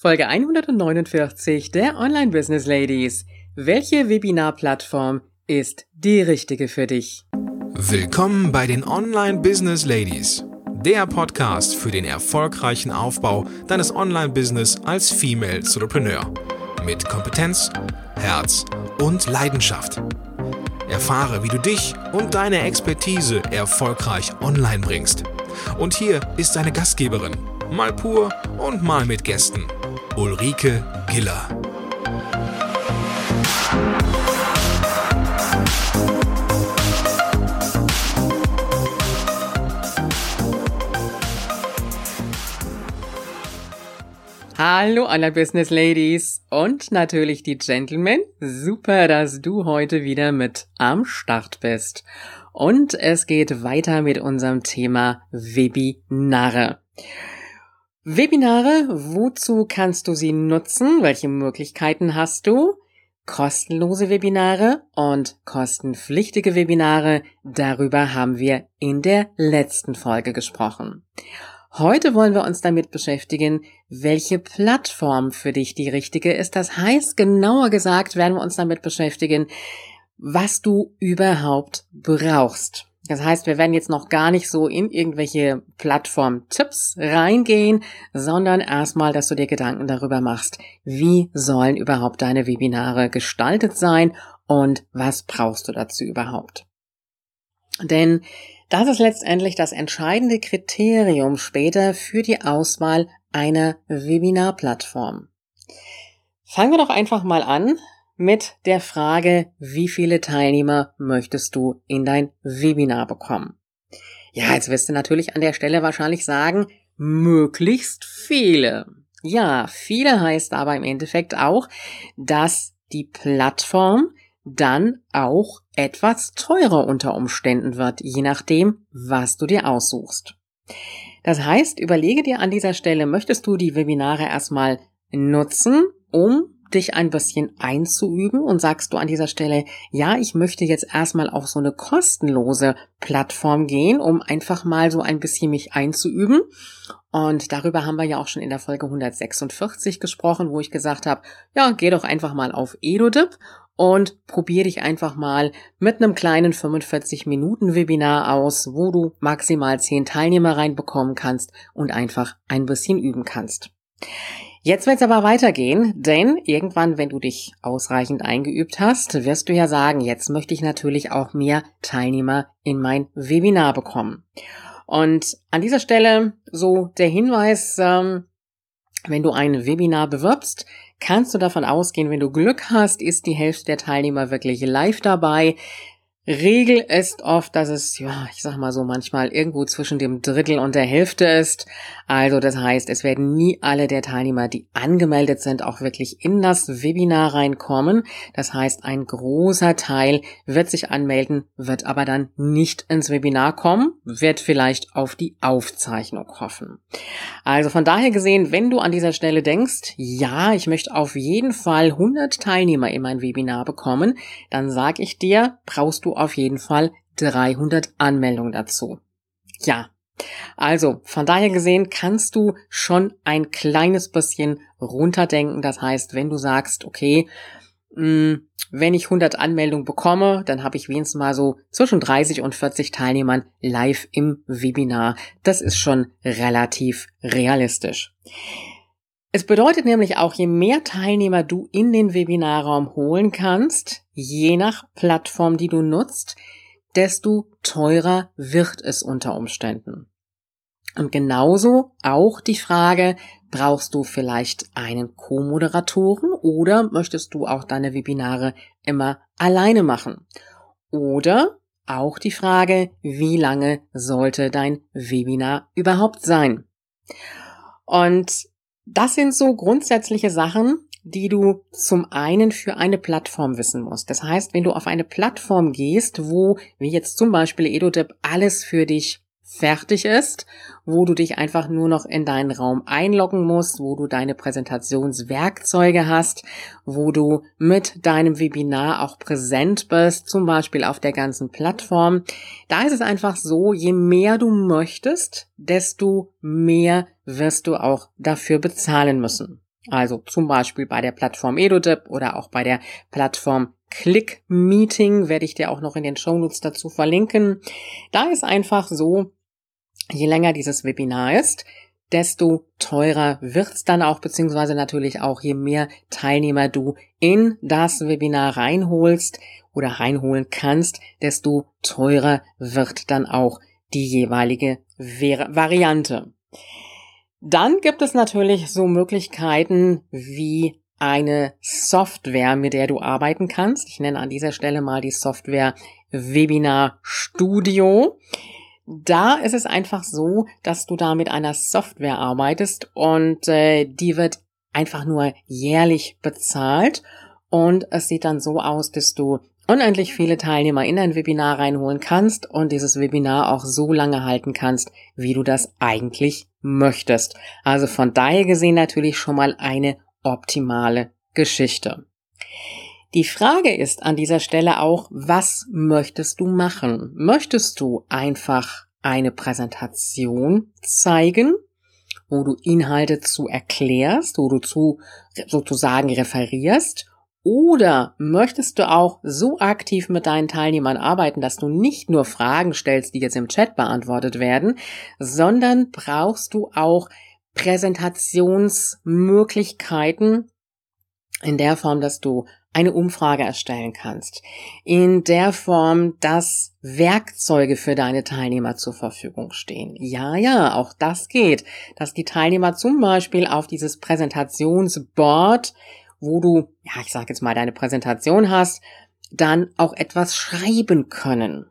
Folge 149 der Online Business Ladies. Welche Webinarplattform ist die richtige für dich? Willkommen bei den Online Business Ladies, der Podcast für den erfolgreichen Aufbau deines Online Business als Female Entrepreneur mit Kompetenz, Herz und Leidenschaft. Erfahre, wie du dich und deine Expertise erfolgreich online bringst. Und hier ist deine Gastgeberin, mal pur und mal mit Gästen. Ulrike Giller. Hallo alle Business Ladies und natürlich die Gentlemen. Super, dass du heute wieder mit am Start bist. Und es geht weiter mit unserem Thema Webinare. Webinare, wozu kannst du sie nutzen? Welche Möglichkeiten hast du? Kostenlose Webinare und kostenpflichtige Webinare, darüber haben wir in der letzten Folge gesprochen. Heute wollen wir uns damit beschäftigen, welche Plattform für dich die richtige ist. Das heißt, genauer gesagt werden wir uns damit beschäftigen, was du überhaupt brauchst. Das heißt, wir werden jetzt noch gar nicht so in irgendwelche Plattform-Tipps reingehen, sondern erstmal, dass du dir Gedanken darüber machst, wie sollen überhaupt deine Webinare gestaltet sein und was brauchst du dazu überhaupt. Denn das ist letztendlich das entscheidende Kriterium später für die Auswahl einer Webinarplattform. Fangen wir doch einfach mal an mit der Frage, wie viele Teilnehmer möchtest du in dein Webinar bekommen? Ja, jetzt wirst du natürlich an der Stelle wahrscheinlich sagen, möglichst viele. Ja, viele heißt aber im Endeffekt auch, dass die Plattform dann auch etwas teurer unter Umständen wird, je nachdem, was du dir aussuchst. Das heißt, überlege dir an dieser Stelle, möchtest du die Webinare erstmal nutzen, um dich ein bisschen einzuüben und sagst du an dieser Stelle, ja, ich möchte jetzt erstmal auf so eine kostenlose Plattform gehen, um einfach mal so ein bisschen mich einzuüben. Und darüber haben wir ja auch schon in der Folge 146 gesprochen, wo ich gesagt habe, ja, geh doch einfach mal auf EduDip und probier dich einfach mal mit einem kleinen 45 Minuten Webinar aus, wo du maximal 10 Teilnehmer reinbekommen kannst und einfach ein bisschen üben kannst. Jetzt wird es aber weitergehen, denn irgendwann, wenn du dich ausreichend eingeübt hast, wirst du ja sagen, jetzt möchte ich natürlich auch mehr Teilnehmer in mein Webinar bekommen. Und an dieser Stelle so der Hinweis, ähm, wenn du ein Webinar bewirbst, kannst du davon ausgehen, wenn du Glück hast, ist die Hälfte der Teilnehmer wirklich live dabei. Regel ist oft, dass es, ja, ich sag mal so, manchmal irgendwo zwischen dem Drittel und der Hälfte ist. Also das heißt, es werden nie alle der Teilnehmer, die angemeldet sind, auch wirklich in das Webinar reinkommen. Das heißt, ein großer Teil wird sich anmelden, wird aber dann nicht ins Webinar kommen, wird vielleicht auf die Aufzeichnung hoffen. Also von daher gesehen, wenn du an dieser Stelle denkst, ja, ich möchte auf jeden Fall 100 Teilnehmer in mein Webinar bekommen, dann sag ich dir, brauchst du auf jeden Fall 300 Anmeldungen dazu. Ja. Also, von daher gesehen kannst du schon ein kleines bisschen runterdenken. Das heißt, wenn du sagst, okay, hm, wenn ich 100 Anmeldungen bekomme, dann habe ich wenigstens mal so zwischen 30 und 40 Teilnehmern live im Webinar. Das ist schon relativ realistisch. Es bedeutet nämlich auch, je mehr Teilnehmer du in den Webinarraum holen kannst, je nach Plattform, die du nutzt, desto teurer wird es unter Umständen. Und genauso auch die Frage, brauchst du vielleicht einen Co-Moderatoren oder möchtest du auch deine Webinare immer alleine machen? Oder auch die Frage, wie lange sollte dein Webinar überhaupt sein? Und das sind so grundsätzliche Sachen, die du zum einen für eine Plattform wissen musst. Das heißt, wenn du auf eine Plattform gehst, wo, wie jetzt zum Beispiel EduDip, alles für dich fertig ist, wo du dich einfach nur noch in deinen Raum einloggen musst, wo du deine Präsentationswerkzeuge hast, wo du mit deinem Webinar auch präsent bist, zum Beispiel auf der ganzen Plattform. Da ist es einfach so, je mehr du möchtest, desto mehr wirst du auch dafür bezahlen müssen. Also zum Beispiel bei der Plattform EduDip oder auch bei der Plattform Click Meeting werde ich dir auch noch in den Shownotes dazu verlinken. Da ist einfach so, je länger dieses Webinar ist, desto teurer wird's dann auch, beziehungsweise natürlich auch, je mehr Teilnehmer du in das Webinar reinholst oder reinholen kannst, desto teurer wird dann auch die jeweilige Variante. Dann gibt es natürlich so Möglichkeiten wie eine Software, mit der du arbeiten kannst. Ich nenne an dieser Stelle mal die Software Webinar Studio. Da ist es einfach so, dass du da mit einer Software arbeitest und äh, die wird einfach nur jährlich bezahlt und es sieht dann so aus, dass du unendlich viele Teilnehmer in ein Webinar reinholen kannst und dieses Webinar auch so lange halten kannst, wie du das eigentlich möchtest. Also von daher gesehen natürlich schon mal eine optimale Geschichte. Die Frage ist an dieser Stelle auch, was möchtest du machen? Möchtest du einfach eine Präsentation zeigen, wo du Inhalte zu erklärst, wo du zu sozusagen referierst? Oder möchtest du auch so aktiv mit deinen Teilnehmern arbeiten, dass du nicht nur Fragen stellst, die jetzt im Chat beantwortet werden, sondern brauchst du auch Präsentationsmöglichkeiten in der Form, dass du eine Umfrage erstellen kannst, in der Form, dass Werkzeuge für deine Teilnehmer zur Verfügung stehen. Ja, ja, auch das geht, dass die Teilnehmer zum Beispiel auf dieses Präsentationsboard, wo du, ja, ich sage jetzt mal, deine Präsentation hast, dann auch etwas schreiben können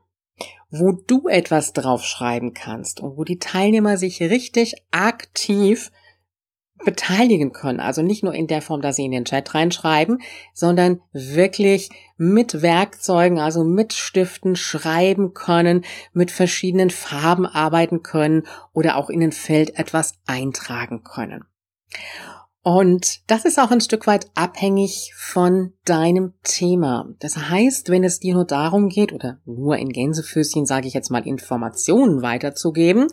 wo du etwas draufschreiben kannst und wo die Teilnehmer sich richtig aktiv beteiligen können. Also nicht nur in der Form, dass sie in den Chat reinschreiben, sondern wirklich mit Werkzeugen, also mit Stiften schreiben können, mit verschiedenen Farben arbeiten können oder auch in ein Feld etwas eintragen können. Und das ist auch ein Stück weit abhängig von deinem Thema. Das heißt, wenn es dir nur darum geht, oder nur in Gänsefüßchen sage ich jetzt mal, Informationen weiterzugeben,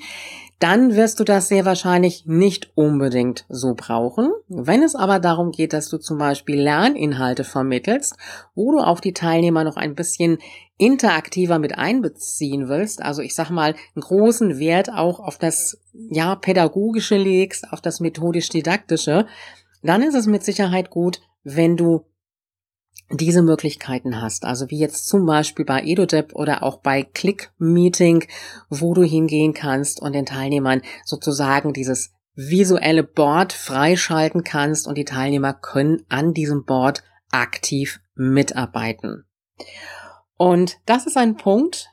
dann wirst du das sehr wahrscheinlich nicht unbedingt so brauchen. Wenn es aber darum geht, dass du zum Beispiel Lerninhalte vermittelst, wo du auch die Teilnehmer noch ein bisschen interaktiver mit einbeziehen willst, also ich sag mal, einen großen Wert auch auf das, ja, pädagogische legst, auf das methodisch-didaktische, dann ist es mit Sicherheit gut, wenn du diese Möglichkeiten hast, also wie jetzt zum Beispiel bei EduDep oder auch bei Click Meeting, wo du hingehen kannst und den Teilnehmern sozusagen dieses visuelle Board freischalten kannst und die Teilnehmer können an diesem Board aktiv mitarbeiten. Und das ist ein Punkt,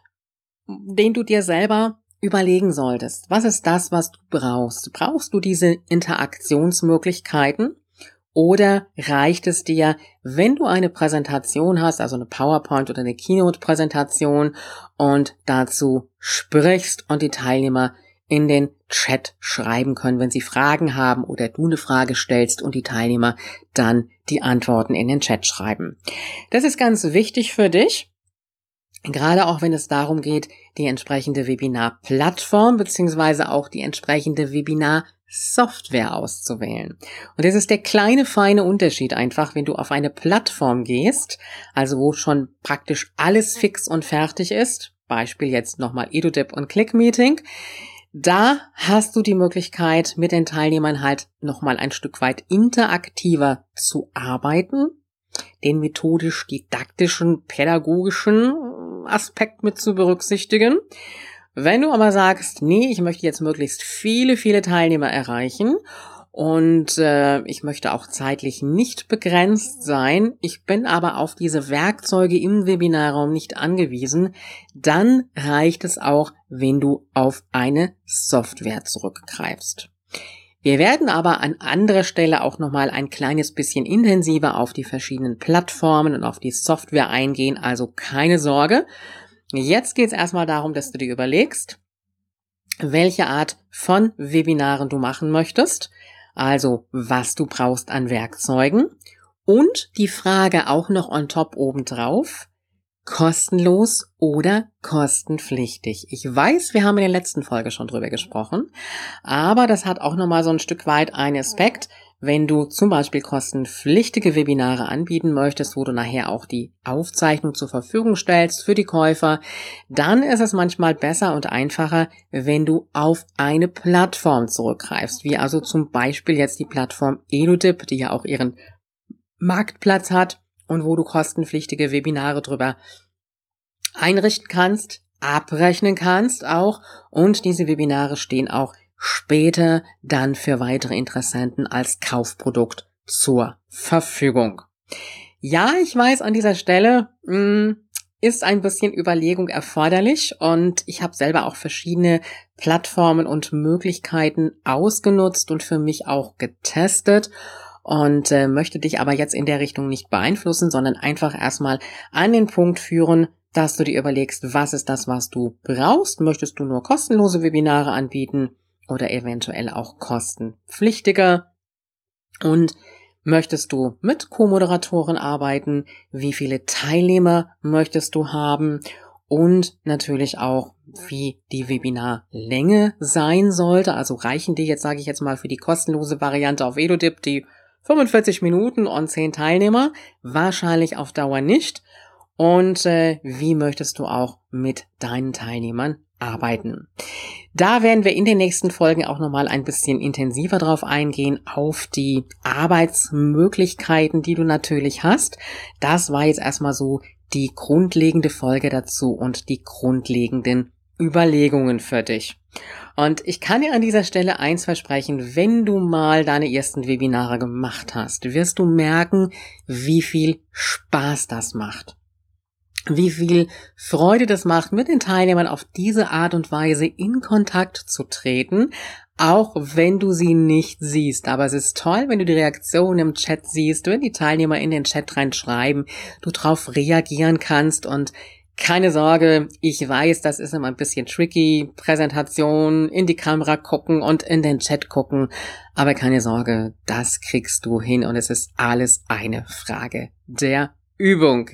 den du dir selber überlegen solltest. Was ist das, was du brauchst? Brauchst du diese Interaktionsmöglichkeiten? Oder reicht es dir, wenn du eine Präsentation hast, also eine PowerPoint oder eine Keynote-Präsentation und dazu sprichst und die Teilnehmer in den Chat schreiben können, wenn sie Fragen haben oder du eine Frage stellst und die Teilnehmer dann die Antworten in den Chat schreiben. Das ist ganz wichtig für dich. Gerade auch wenn es darum geht, die entsprechende Webinar-Plattform beziehungsweise auch die entsprechende Webinar Software auszuwählen. Und das ist der kleine feine Unterschied einfach, wenn du auf eine Plattform gehst, also wo schon praktisch alles fix und fertig ist, Beispiel jetzt nochmal EduDip und ClickMeeting, da hast du die Möglichkeit, mit den Teilnehmern halt nochmal ein Stück weit interaktiver zu arbeiten, den methodisch-didaktischen, pädagogischen Aspekt mit zu berücksichtigen. Wenn du aber sagst, nee, ich möchte jetzt möglichst viele, viele Teilnehmer erreichen und äh, ich möchte auch zeitlich nicht begrenzt sein, ich bin aber auf diese Werkzeuge im Webinarraum nicht angewiesen, dann reicht es auch, wenn du auf eine Software zurückgreifst. Wir werden aber an anderer Stelle auch nochmal ein kleines bisschen intensiver auf die verschiedenen Plattformen und auf die Software eingehen, also keine Sorge. Jetzt geht es erstmal darum, dass du dir überlegst, welche Art von Webinaren du machen möchtest, also was du brauchst an Werkzeugen und die Frage auch noch on top obendrauf, kostenlos oder kostenpflichtig. Ich weiß, wir haben in der letzten Folge schon drüber gesprochen, aber das hat auch nochmal so ein Stück weit einen Aspekt, wenn du zum Beispiel kostenpflichtige Webinare anbieten möchtest, wo du nachher auch die Aufzeichnung zur Verfügung stellst für die Käufer, dann ist es manchmal besser und einfacher, wenn du auf eine Plattform zurückgreifst, wie also zum Beispiel jetzt die Plattform Eludip, die ja auch ihren Marktplatz hat und wo du kostenpflichtige Webinare drüber einrichten kannst, abrechnen kannst auch. Und diese Webinare stehen auch später dann für weitere Interessenten als Kaufprodukt zur Verfügung. Ja, ich weiß an dieser Stelle mh, hm, ist ein bisschen Überlegung erforderlich und ich habe selber auch verschiedene Plattformen und Möglichkeiten ausgenutzt und für mich auch getestet und äh, möchte dich aber jetzt in der Richtung nicht beeinflussen, sondern einfach erstmal an den Punkt führen, dass du dir überlegst, was ist das, was du brauchst? Möchtest du nur kostenlose Webinare anbieten oder eventuell auch kostenpflichtiger? Und möchtest du mit Co-Moderatoren arbeiten? Wie viele Teilnehmer möchtest du haben? Und natürlich auch, wie die Webinarlänge sein sollte. Also reichen die jetzt, sage ich jetzt mal, für die kostenlose Variante auf EduDip die 45 Minuten und 10 Teilnehmer? Wahrscheinlich auf Dauer nicht und äh, wie möchtest du auch mit deinen Teilnehmern arbeiten. Da werden wir in den nächsten Folgen auch nochmal ein bisschen intensiver drauf eingehen, auf die Arbeitsmöglichkeiten, die du natürlich hast. Das war jetzt erstmal so die grundlegende Folge dazu und die grundlegenden Überlegungen für dich. Und ich kann dir an dieser Stelle eins versprechen, wenn du mal deine ersten Webinare gemacht hast, wirst du merken, wie viel Spaß das macht wie viel Freude das macht, mit den Teilnehmern auf diese Art und Weise in Kontakt zu treten, auch wenn du sie nicht siehst. Aber es ist toll, wenn du die Reaktion im Chat siehst, wenn die Teilnehmer in den Chat reinschreiben, du drauf reagieren kannst und keine Sorge, ich weiß, das ist immer ein bisschen tricky. Präsentation, in die Kamera gucken und in den Chat gucken. Aber keine Sorge, das kriegst du hin und es ist alles eine Frage der Übung.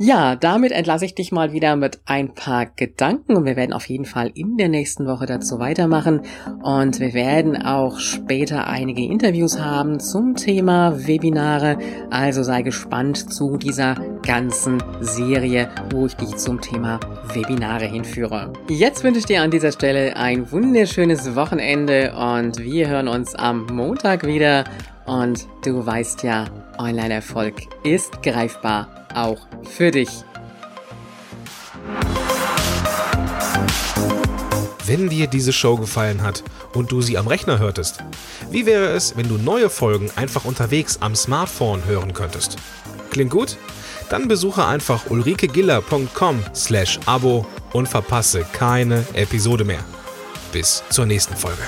Ja, damit entlasse ich dich mal wieder mit ein paar Gedanken und wir werden auf jeden Fall in der nächsten Woche dazu weitermachen. Und wir werden auch später einige Interviews haben zum Thema Webinare, also sei gespannt zu dieser ganzen Serie, wo ich dich zum Thema Webinare hinführe. Jetzt wünsche ich dir an dieser Stelle ein wunderschönes Wochenende und wir hören uns am Montag wieder. Und du weißt ja, Online-Erfolg ist greifbar auch für dich. Wenn dir diese Show gefallen hat und du sie am Rechner hörtest, wie wäre es, wenn du neue Folgen einfach unterwegs am Smartphone hören könntest? Klingt gut? Dann besuche einfach ulrikegiller.com slash Abo und verpasse keine Episode mehr. Bis zur nächsten Folge.